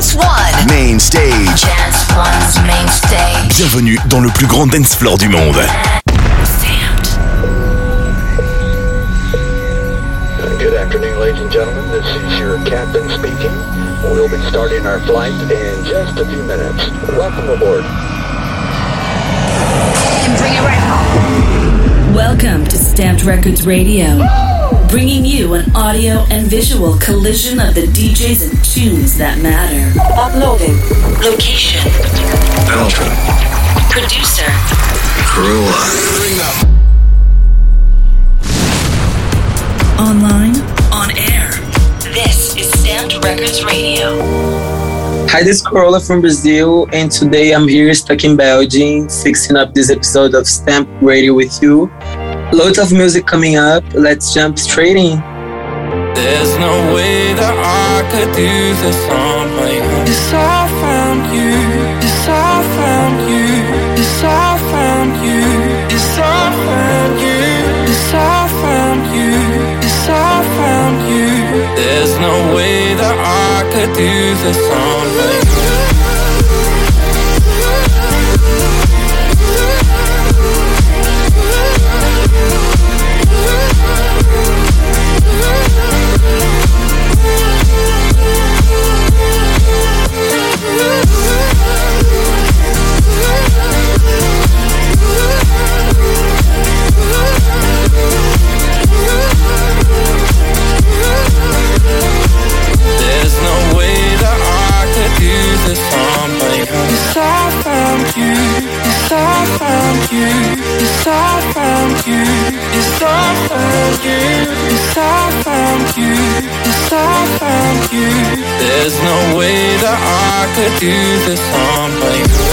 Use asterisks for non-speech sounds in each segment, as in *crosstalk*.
Dance One. Main stage. Dance One's main stage. Bienvenue dans le plus grand dance floor du monde. Uh, good afternoon, ladies and gentlemen. This is your captain speaking. We'll be starting our flight in just a few minutes. Welcome aboard. And bring it right home. Welcome to Stamped Records Radio, bringing you an audio and visual collision of the DJs and tunes that matter. Uploading. Location. Belgium. Producer. Carola. Online. On air. This is Stamped Records Radio. Hi, this is Carola from Brazil, and today I'm here stuck in Belgium, fixing up this episode of Stamp Radio with you. Loads of music coming up. Let's jump straight in. There's no way that I could do this on my own. Yes, I found you. Yes, I found you. Yes, I found you. Yes, I found you. Yes, I found you. Yes, I found you. There's no way that I could do this on I found I found I found I found you. There's no way that I could do this on my own.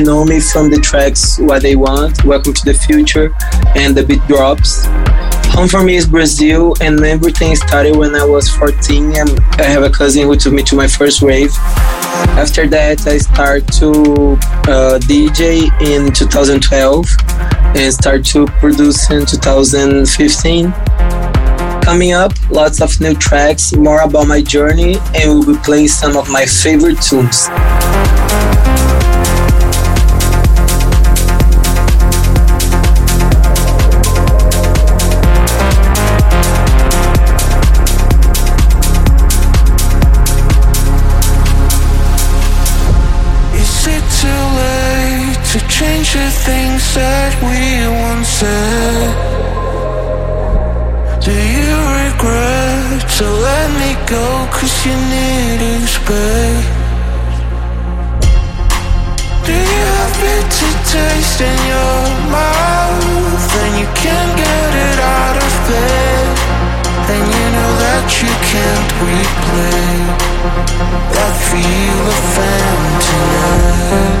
Know me from the tracks What They Want, Welcome to the Future, and The Beat Drops. Home for me is Brazil, and everything started when I was 14. I'm, I have a cousin who took me to my first rave. After that, I started to uh, DJ in 2012 and start to produce in 2015. Coming up, lots of new tracks, more about my journey, and we'll be playing some of my favorite tunes. Go cause you needed space? Do you have bitter taste in your mouth and you can't get it out of bed? And you know that you can't replay that feel of tonight.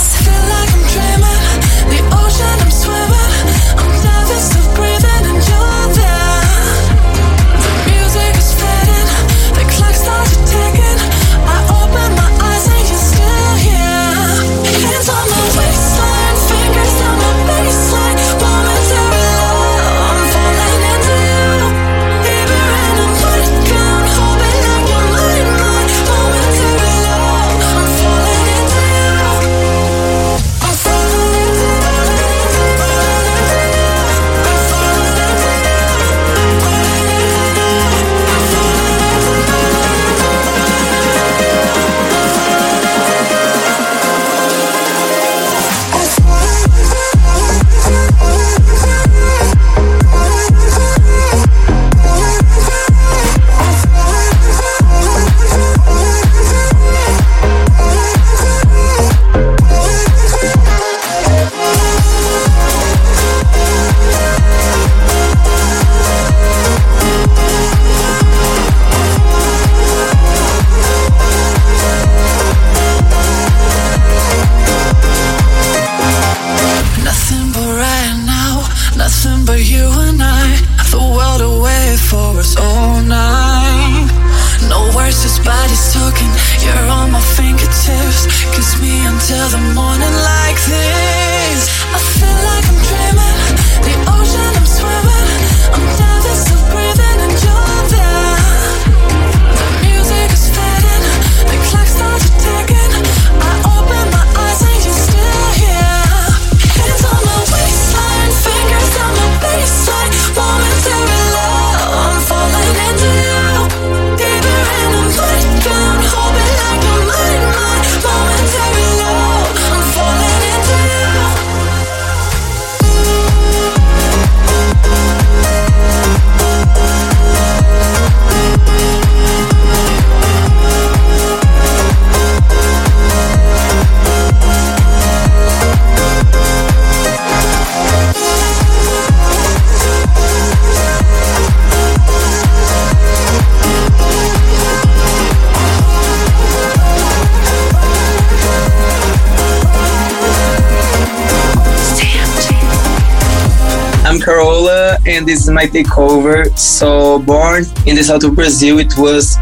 Carola, and this is my takeover. So, born in the south of Brazil, it was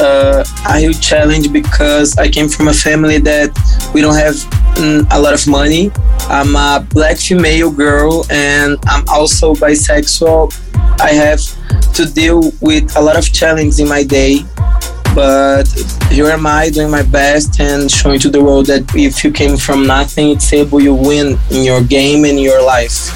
uh, a huge challenge because I came from a family that we don't have mm, a lot of money. I'm a black female girl, and I'm also bisexual. I have to deal with a lot of challenges in my day but here am I doing my best and showing to the world that if you came from nothing, it's able you win in your game and your life.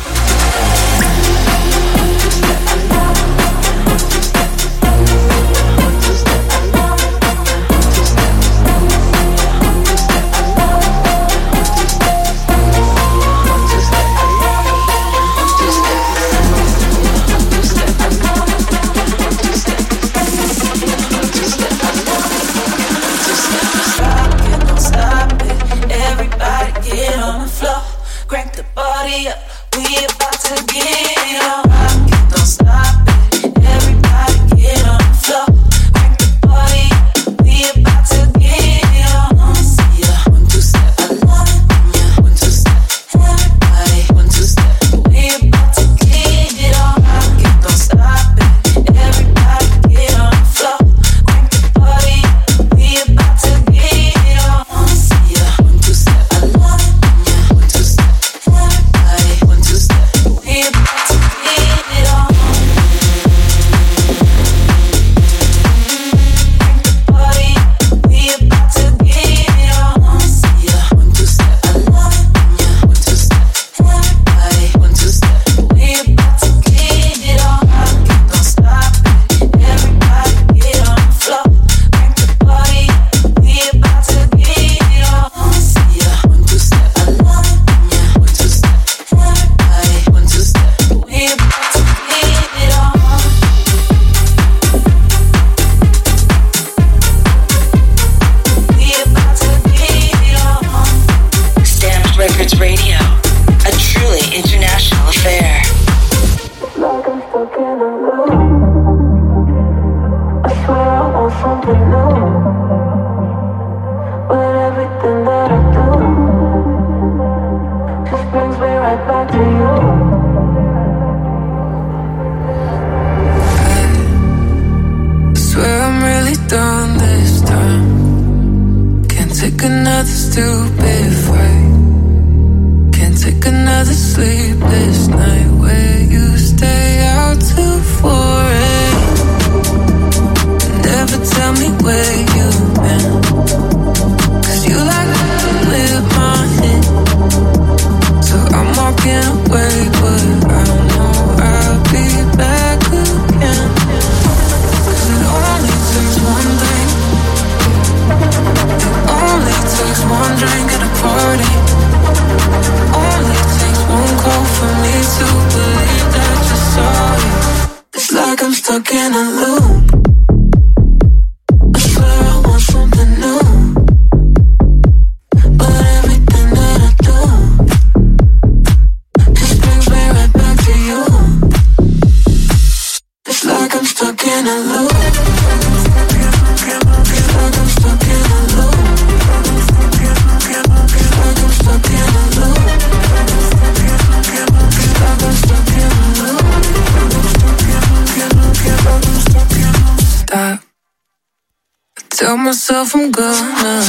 Myself I'm gonna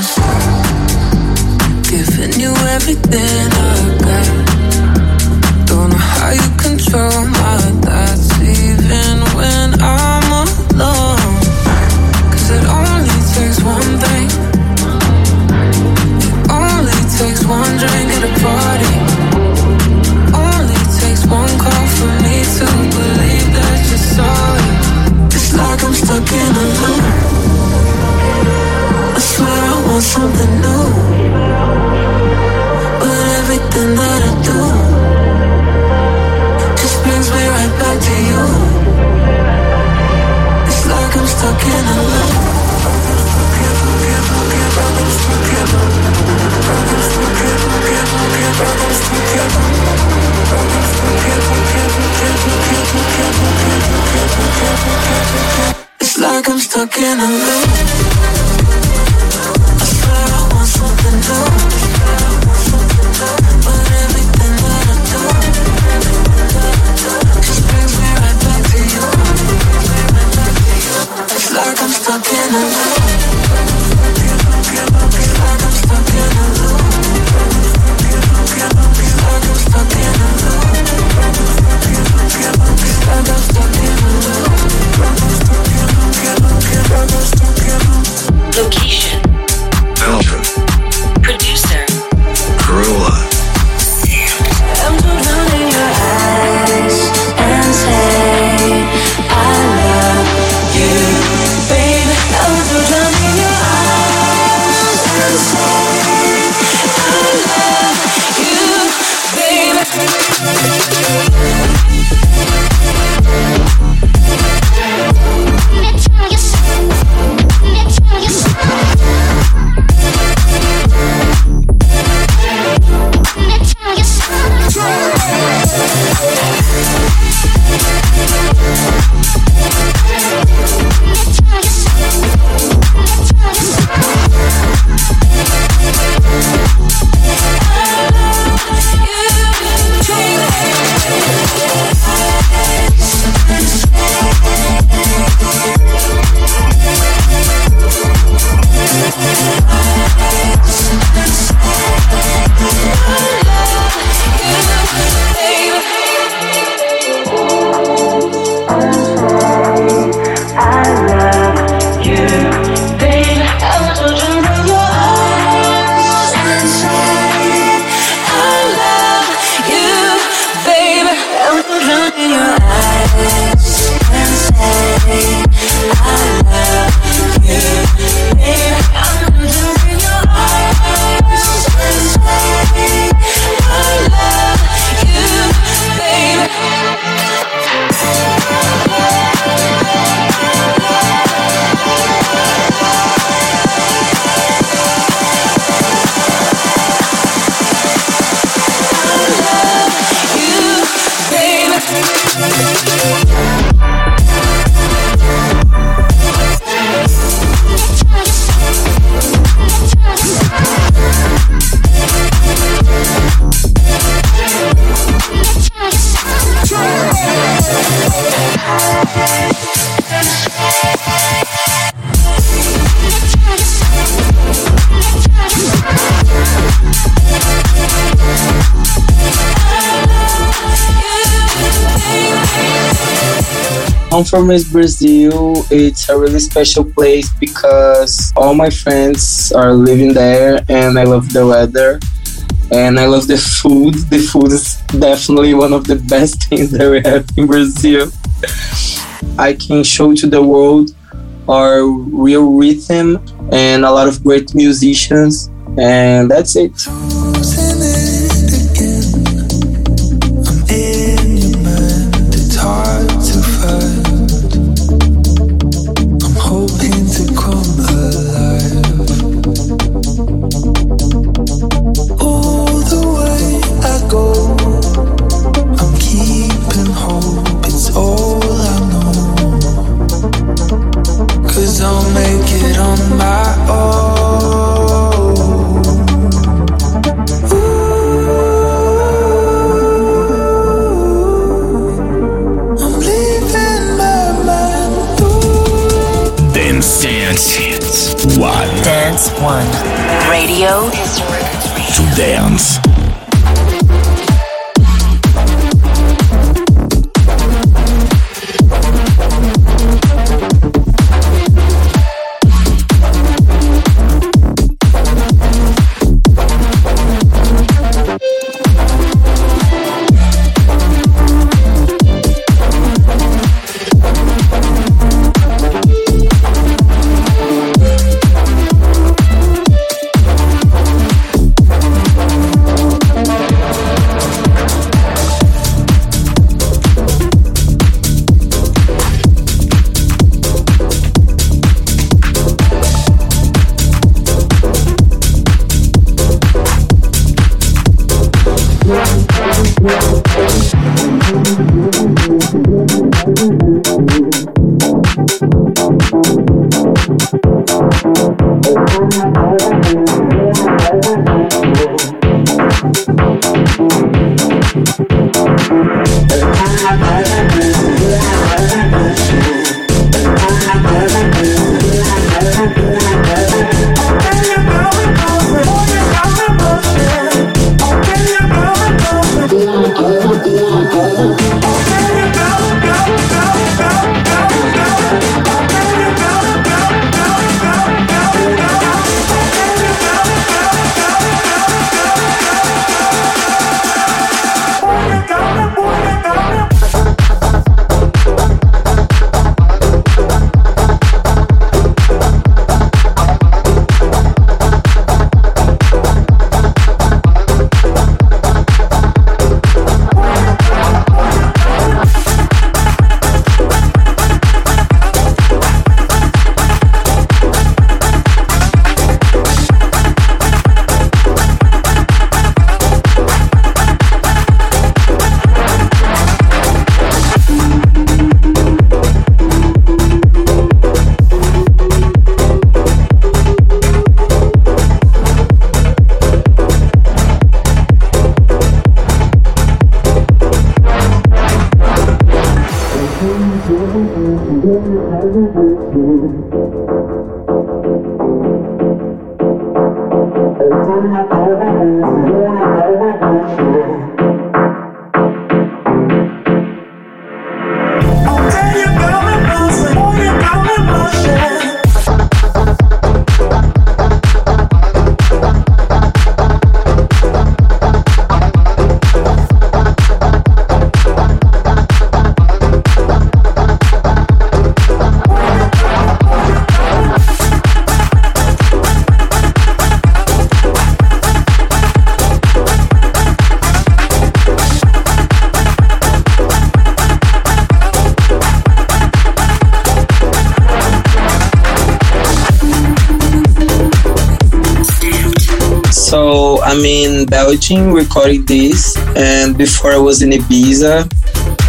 Giving you everything I got. Don't know how you control my thoughts Even when I'm like I'm stuck in a loop. I swear I want something new. But everything that I do just brings me right back to you. It's like I'm stuck in a loop. Like I'm stuck in a loop. Location. Belgium. Producer. Carola. From Brazil. It's a really special place because all my friends are living there and I love the weather and I love the food. The food is definitely one of the best *laughs* things that we have in Brazil. I can show to the world our real rhythm and a lot of great musicians, and that's it. I'm in Belgium recording this, and before I was in Ibiza,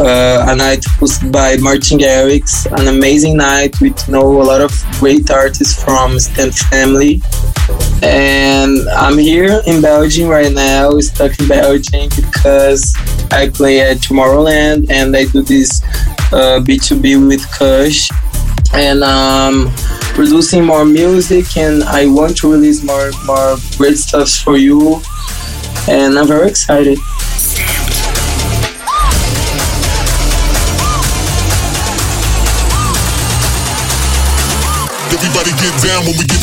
uh, a night hosted by Martin Garrix, an amazing night with you know a lot of great artists from Stamp Family. And I'm here in Belgium right now, stuck in Belgium because I play at Tomorrowland and I do this uh, B2B with Kush. And um, producing more music and I want to release more more great stuff for you and I'm very excited. Everybody get down when we get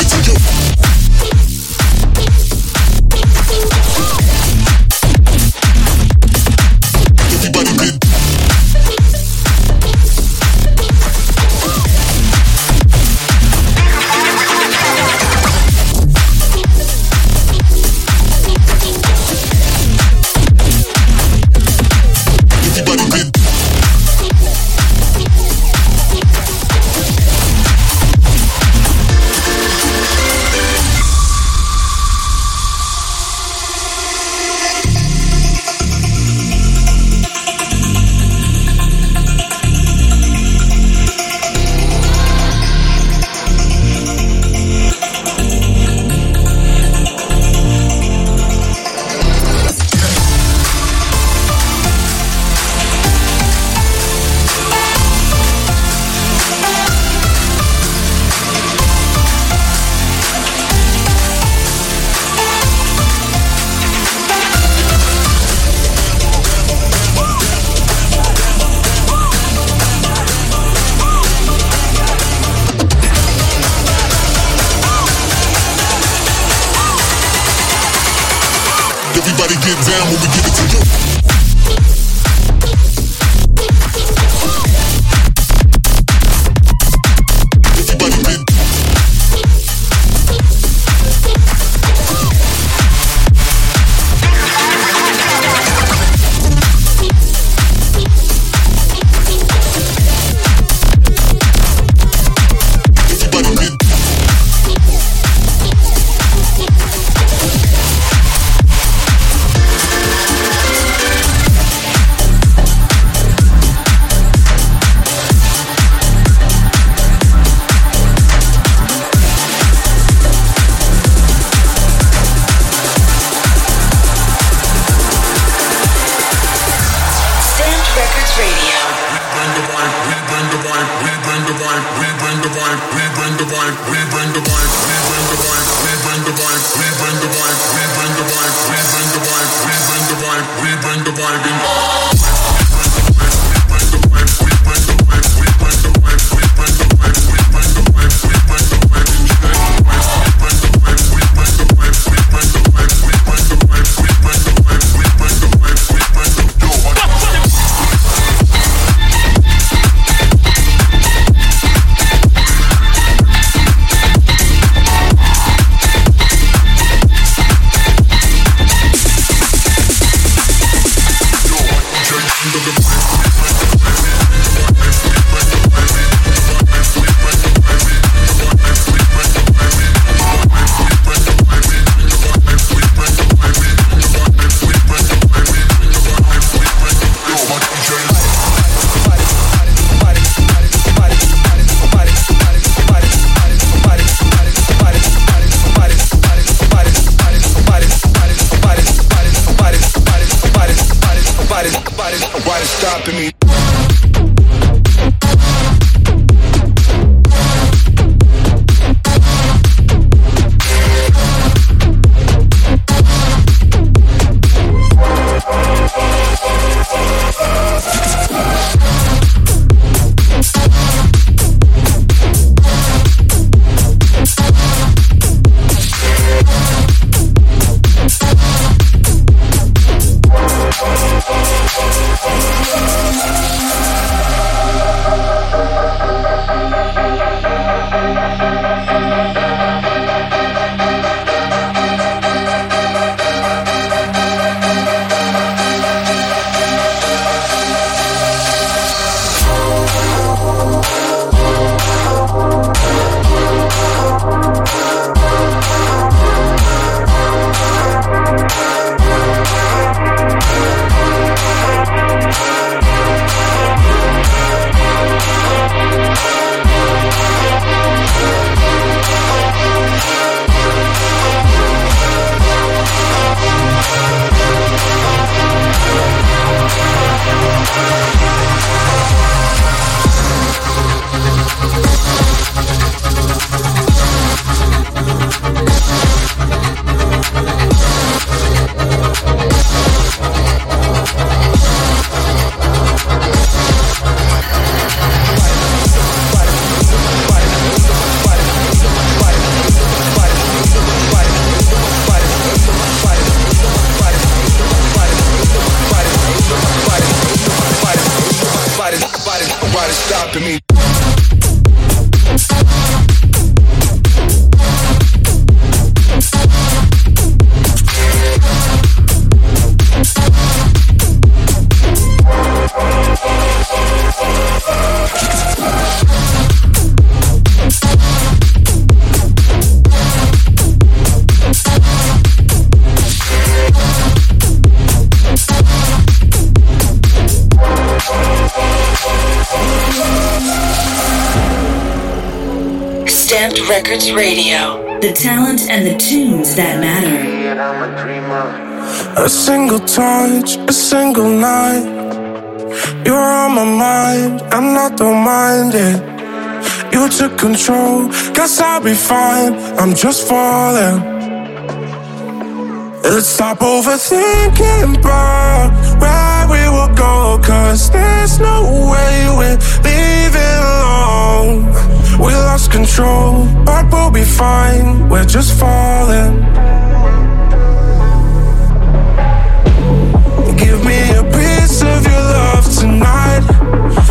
we bring the vibe, we my mind, and I don't mind it. You took control, guess I'll be fine. I'm just falling. Let's stop overthinking about where we will go. Cause there's no way we're leaving alone. We lost control, but we'll be fine. We're just falling. Give me a piece of love tonight.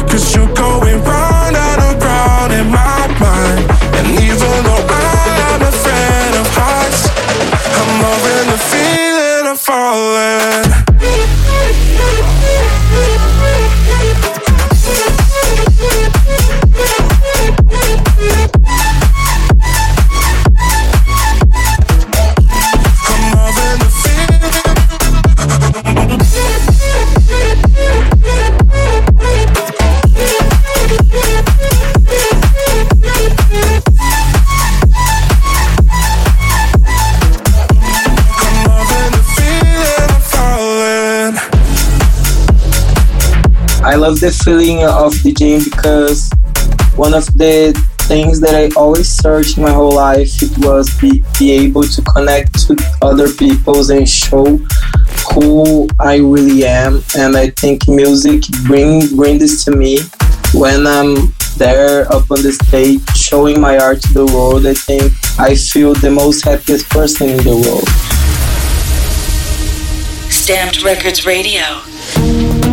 Cause you're going round and around in my mind. And even though I'm afraid of heights, I'm loving the feeling of falling. Love the feeling of the DJing because one of the things that I always searched my whole life it was be, be able to connect to other peoples and show who I really am. And I think music bring bring this to me. When I'm there up on the stage showing my art to the world I think I feel the most happiest person in the world. Stamped Records Radio.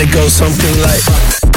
And it goes something like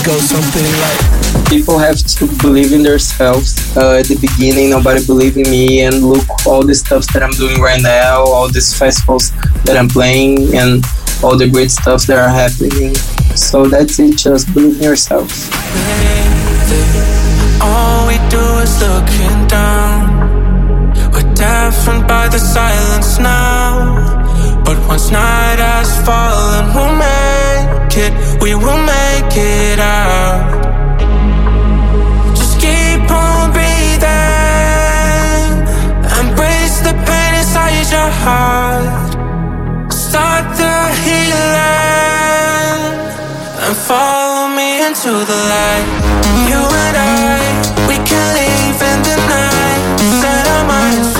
it goes something like people have to believe in themselves. Uh, at the beginning, nobody believed in me, and look all the stuff that I'm doing right now, all these festivals that I'm playing, and all the great stuff that are happening. So that's it. Just believe in yourself. All we do is looking down. We're deafened by the silence now. But once night has fallen, we'll make it, we will make it out. Just keep on breathing. Embrace the pain inside your heart Start the healing And follow me into the light You and I, we can leave in the night Set our minds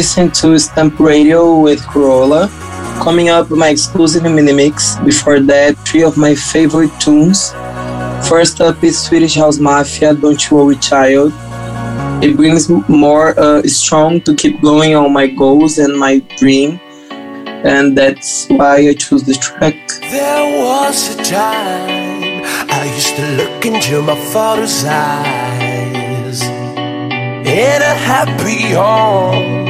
Listening to Stamp Radio with Carola. Coming up, my exclusive mini mix. Before that, three of my favorite tunes. First up is Swedish House Mafia, Don't You Worry Child. It brings more uh, strong to keep going on my goals and my dream. And that's why I choose this track. There was a time I used to look into my father's eyes. In a happy home,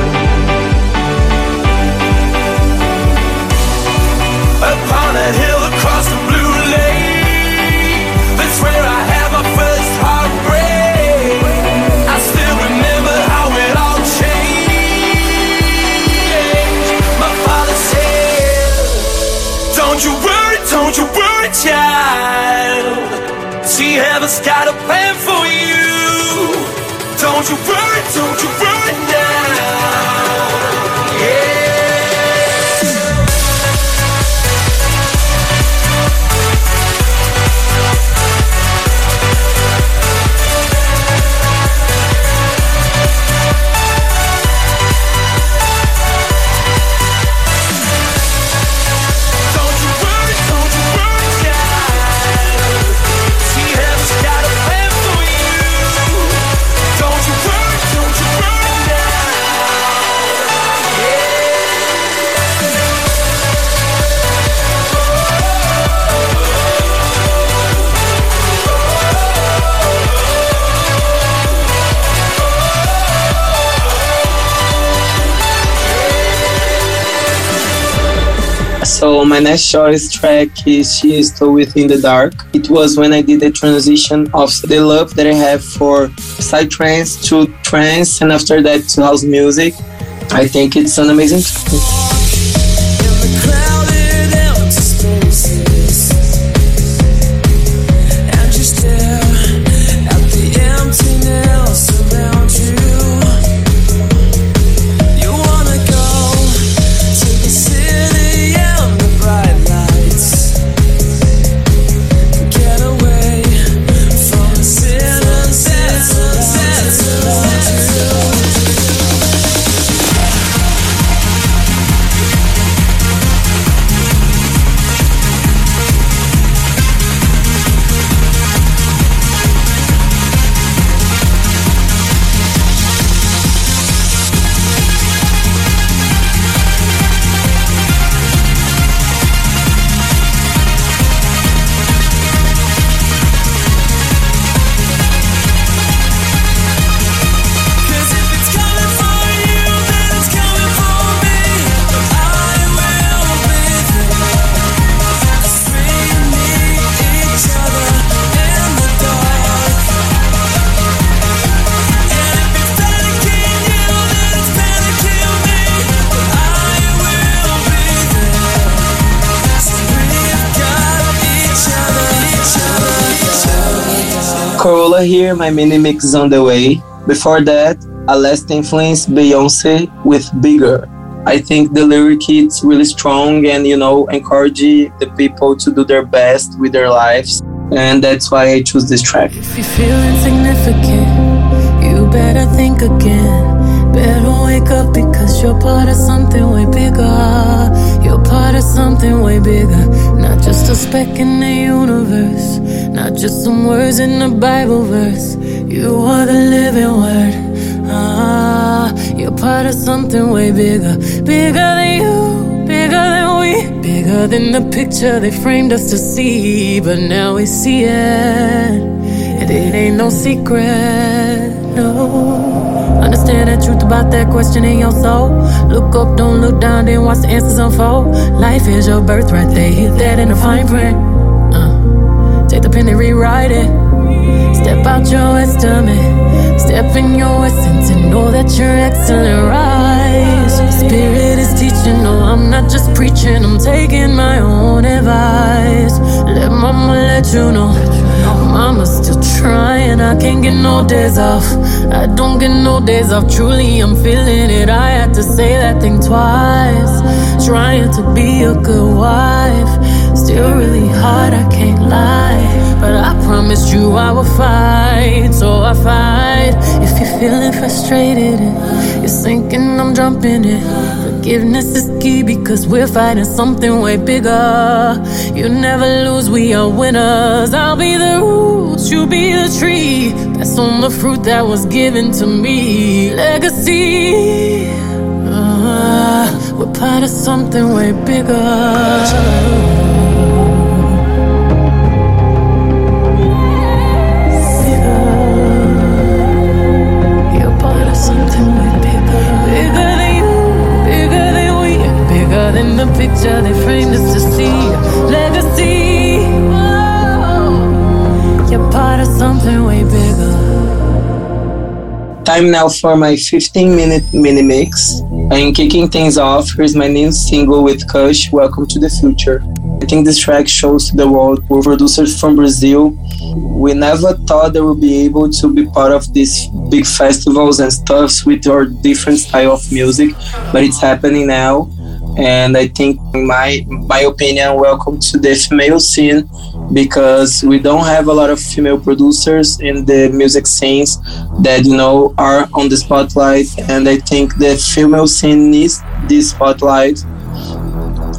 Next choice track is She is Still Within the Dark. It was when I did the transition of the love that I have for psytrance to trance and after that to house music. I think it's an amazing. Here, my mini mix is on the way. Before that, a last influence Beyonce with Bigger. I think the lyric is really strong and you know encourage the people to do their best with their lives, and that's why I choose this track. If you feel insignificant, you better think again. Better wake up because you're part of something way bigger. You're part of something way bigger, not just a speck in the universe. Not just some words in a Bible verse. You are the living word. Ah, you're part of something way bigger. Bigger than you, bigger than we. Bigger than the picture they framed us to see. But now we see it. And it ain't no secret. No. Understand the truth about that question in your soul. Look up, don't look down, then watch the answers unfold. Life is your birthright, they hit that in the fine print. Take the pen and rewrite it. Step out your estimate. Step in your essence and know that you're excellent. Rise. Spirit is teaching. No, I'm not just preaching. I'm taking my own advice. Let mama let you know. Mama's still trying. I can't get no days off. I don't get no days off. Truly, I'm feeling it. I had to say that thing twice. Trying to be a good wife still really hard, I can't lie. But I promised you I would fight, so I fight. If you're feeling frustrated and you're sinking, I'm jumping in. Forgiveness is key because we're fighting something way bigger. You never lose, we are winners. I'll be the roots, you be the tree. That's on the fruit that was given to me. Legacy. Uh, we're part of something way bigger. Time now for my 15 minute mini mix. I'm kicking things off. Here's my new single with KVSH, Welcome to the Future. I think this track shows to the world we're producers from Brazil. We never thought they would be able to be part of these big festivals and stuffs with our different style of music, but it's happening now and I think, in my my opinion, welcome to the female scene because we don't have a lot of female producers in the music scenes that you know are on the spotlight, and I think the female scene needs this spotlight.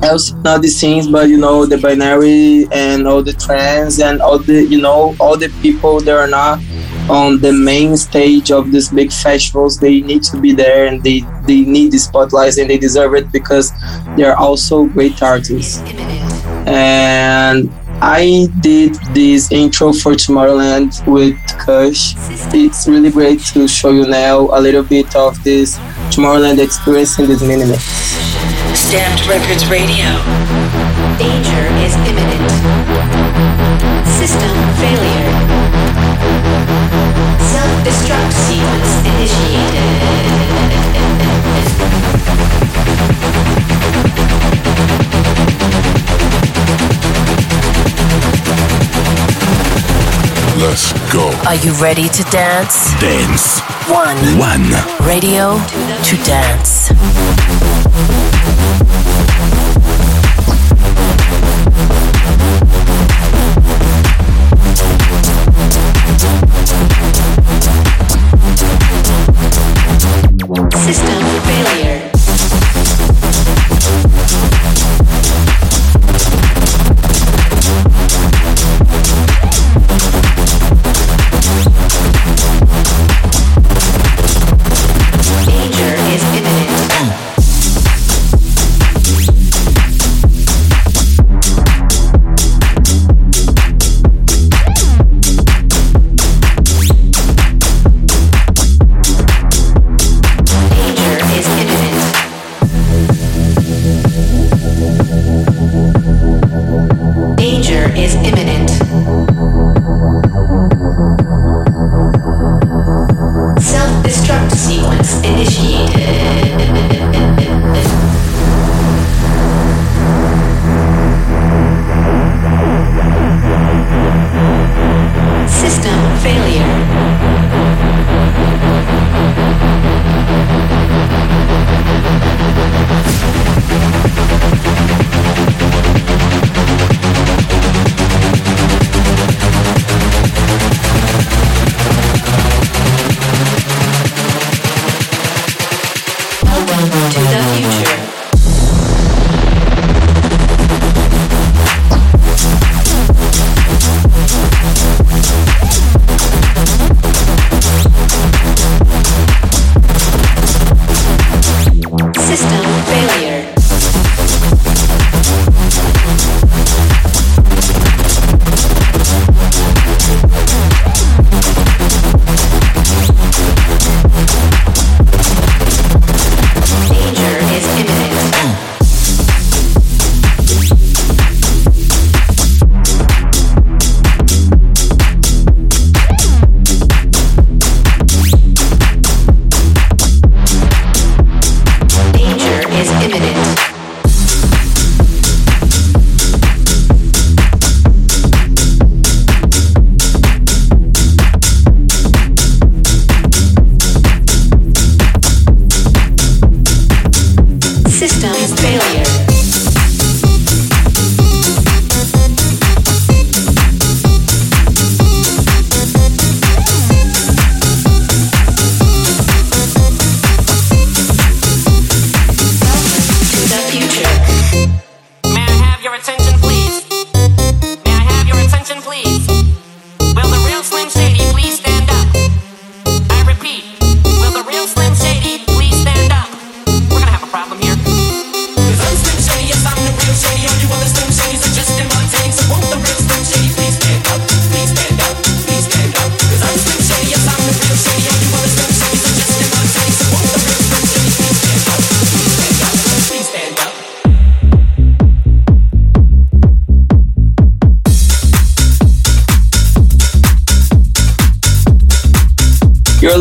Also, not the scenes, but you know the binary and all the trans and all the you know all the people that are not on the main stage of these big festivals they need to be there and they they need the spotlights and they deserve it because they're also great artists. And I did this intro for Tomorrowland with KVSH. It's really great to show you now a little bit of this Tomorrowland experience in this minute. Stamped Records Radio. Danger is imminent. System failure. Self-destruct sequence initiated. Are you ready to dance? Dance. One. One. Radio to dance.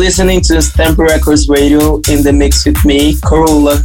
Listening to Stamp Records Radio in the mix with me, Carola.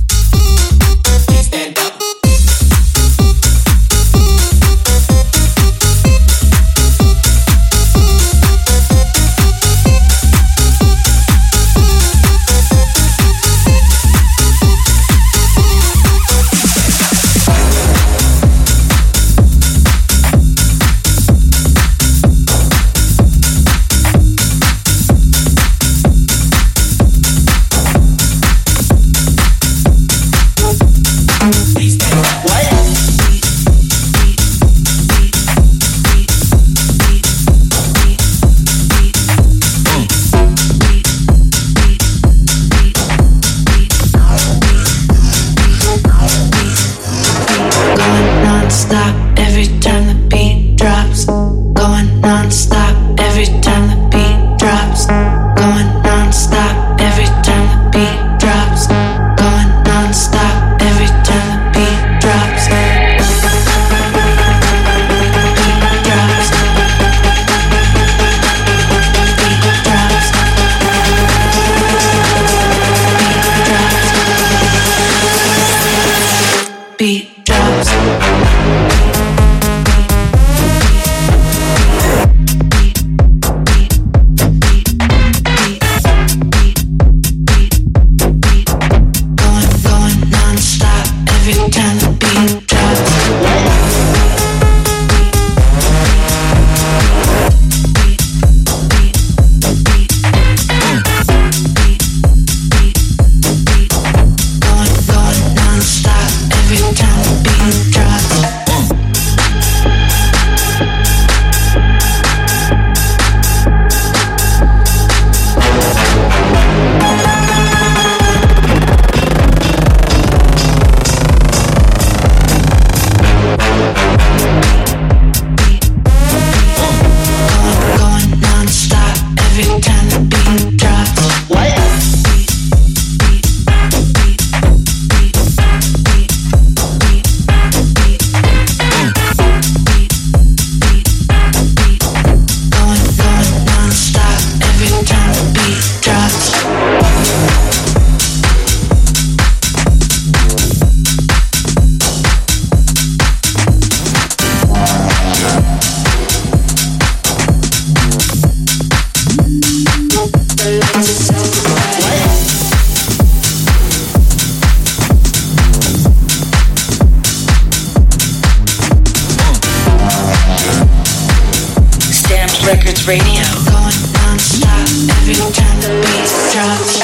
Non-stop every time the beat drops.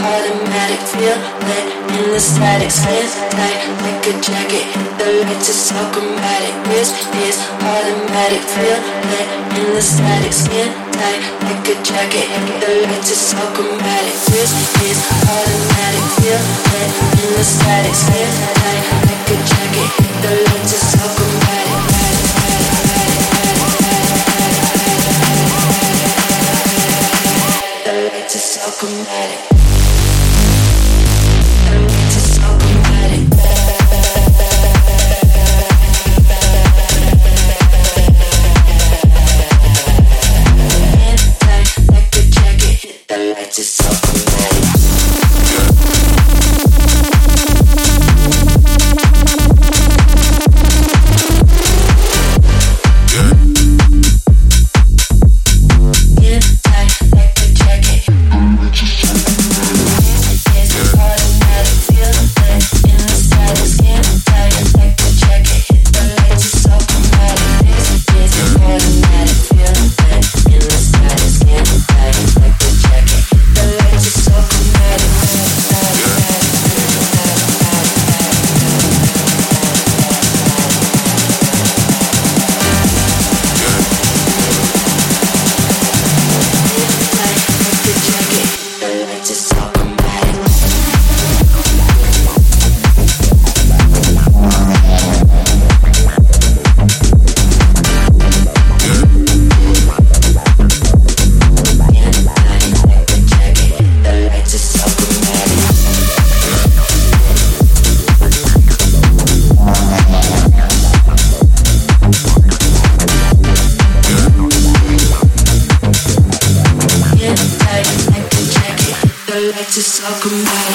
Automatic. Feel it in the static. Spin tight like a jacket. The lights are so chromatic. This is automatic. Feel it in the static. Spin tight like a jacket. The lights are so chromatic. This is automatic. Feel it in the static. Spin tight like a jacket. The lights are so chromatic. Lights Lights are so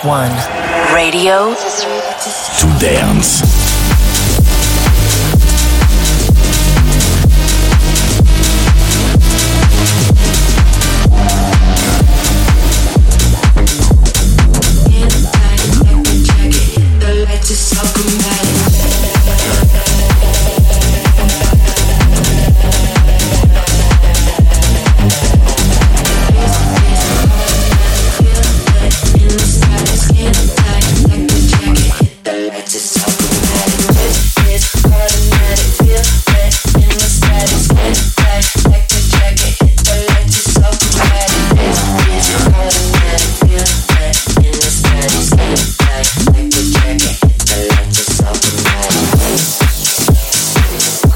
One. Radio To dance.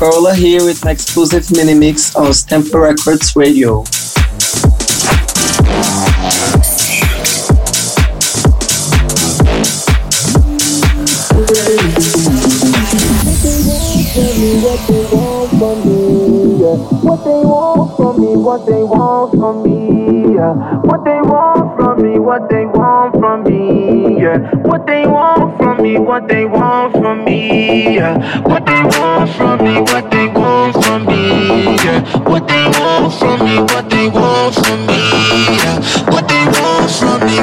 Carola here with an exclusive mini mix on Stamp Records Radio. What they want from me, what they want from me, yeah. What they want from me, what they want from me, yeah. What they want from what they want from me, yeah. What they want from me, what they want from me, yeah. What they want from me, what they want from me, yeah. What they want from me,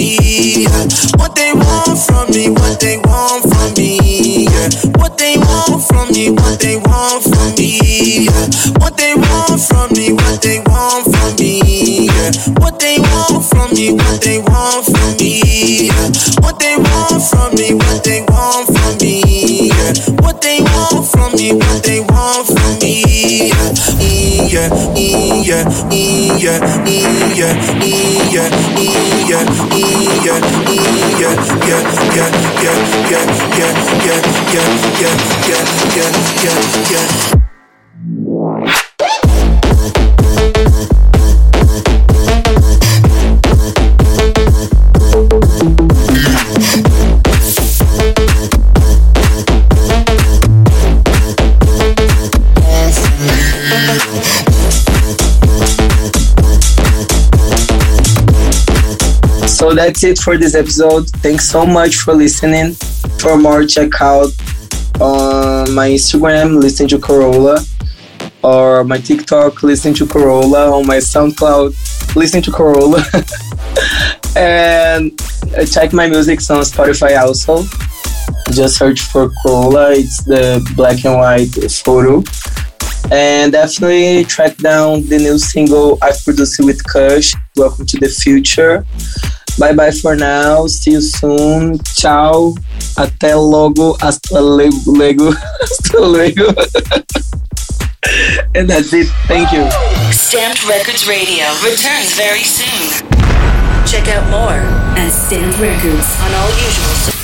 be. Yeah. What they want from me, what they want from me. Yeah. What they want from me, what they want from me. Yeah. What they want from me, what they want from me. Yeah. What they want from me, what they want from me. Yeah. What they want from me, what they want from me. Yeah. What they want from me, what they want from me yeah, mm, yeah, mm, yeah, mm, yeah, mm, yeah, mm, yeah, mm, yeah, mm, yeah, mm, yeah, yeah, yeah, yeah, yeah, yeah, yeah, yeah, yeah, yeah, yeah, yeah, yeah. So that's it for this episode. Thanks so much for listening. For more, check out on my Instagram, listen to Carola, or my TikTok, listen to Carola, on my SoundCloud, listen to Carola. *laughs* and uh, check my music on Spotify also. Just search for Carola, it's the black and white photo. And definitely track down the new single I produced with KVSH, Welcome to the Future. Bye bye for now. See you soon. Ciao. Até logo. Hasta luego. *laughs* Hasta luego. *laughs* and that's it. Thank you. Stamped Records Radio returns very soon. Check out more at Stamped Records on all usual.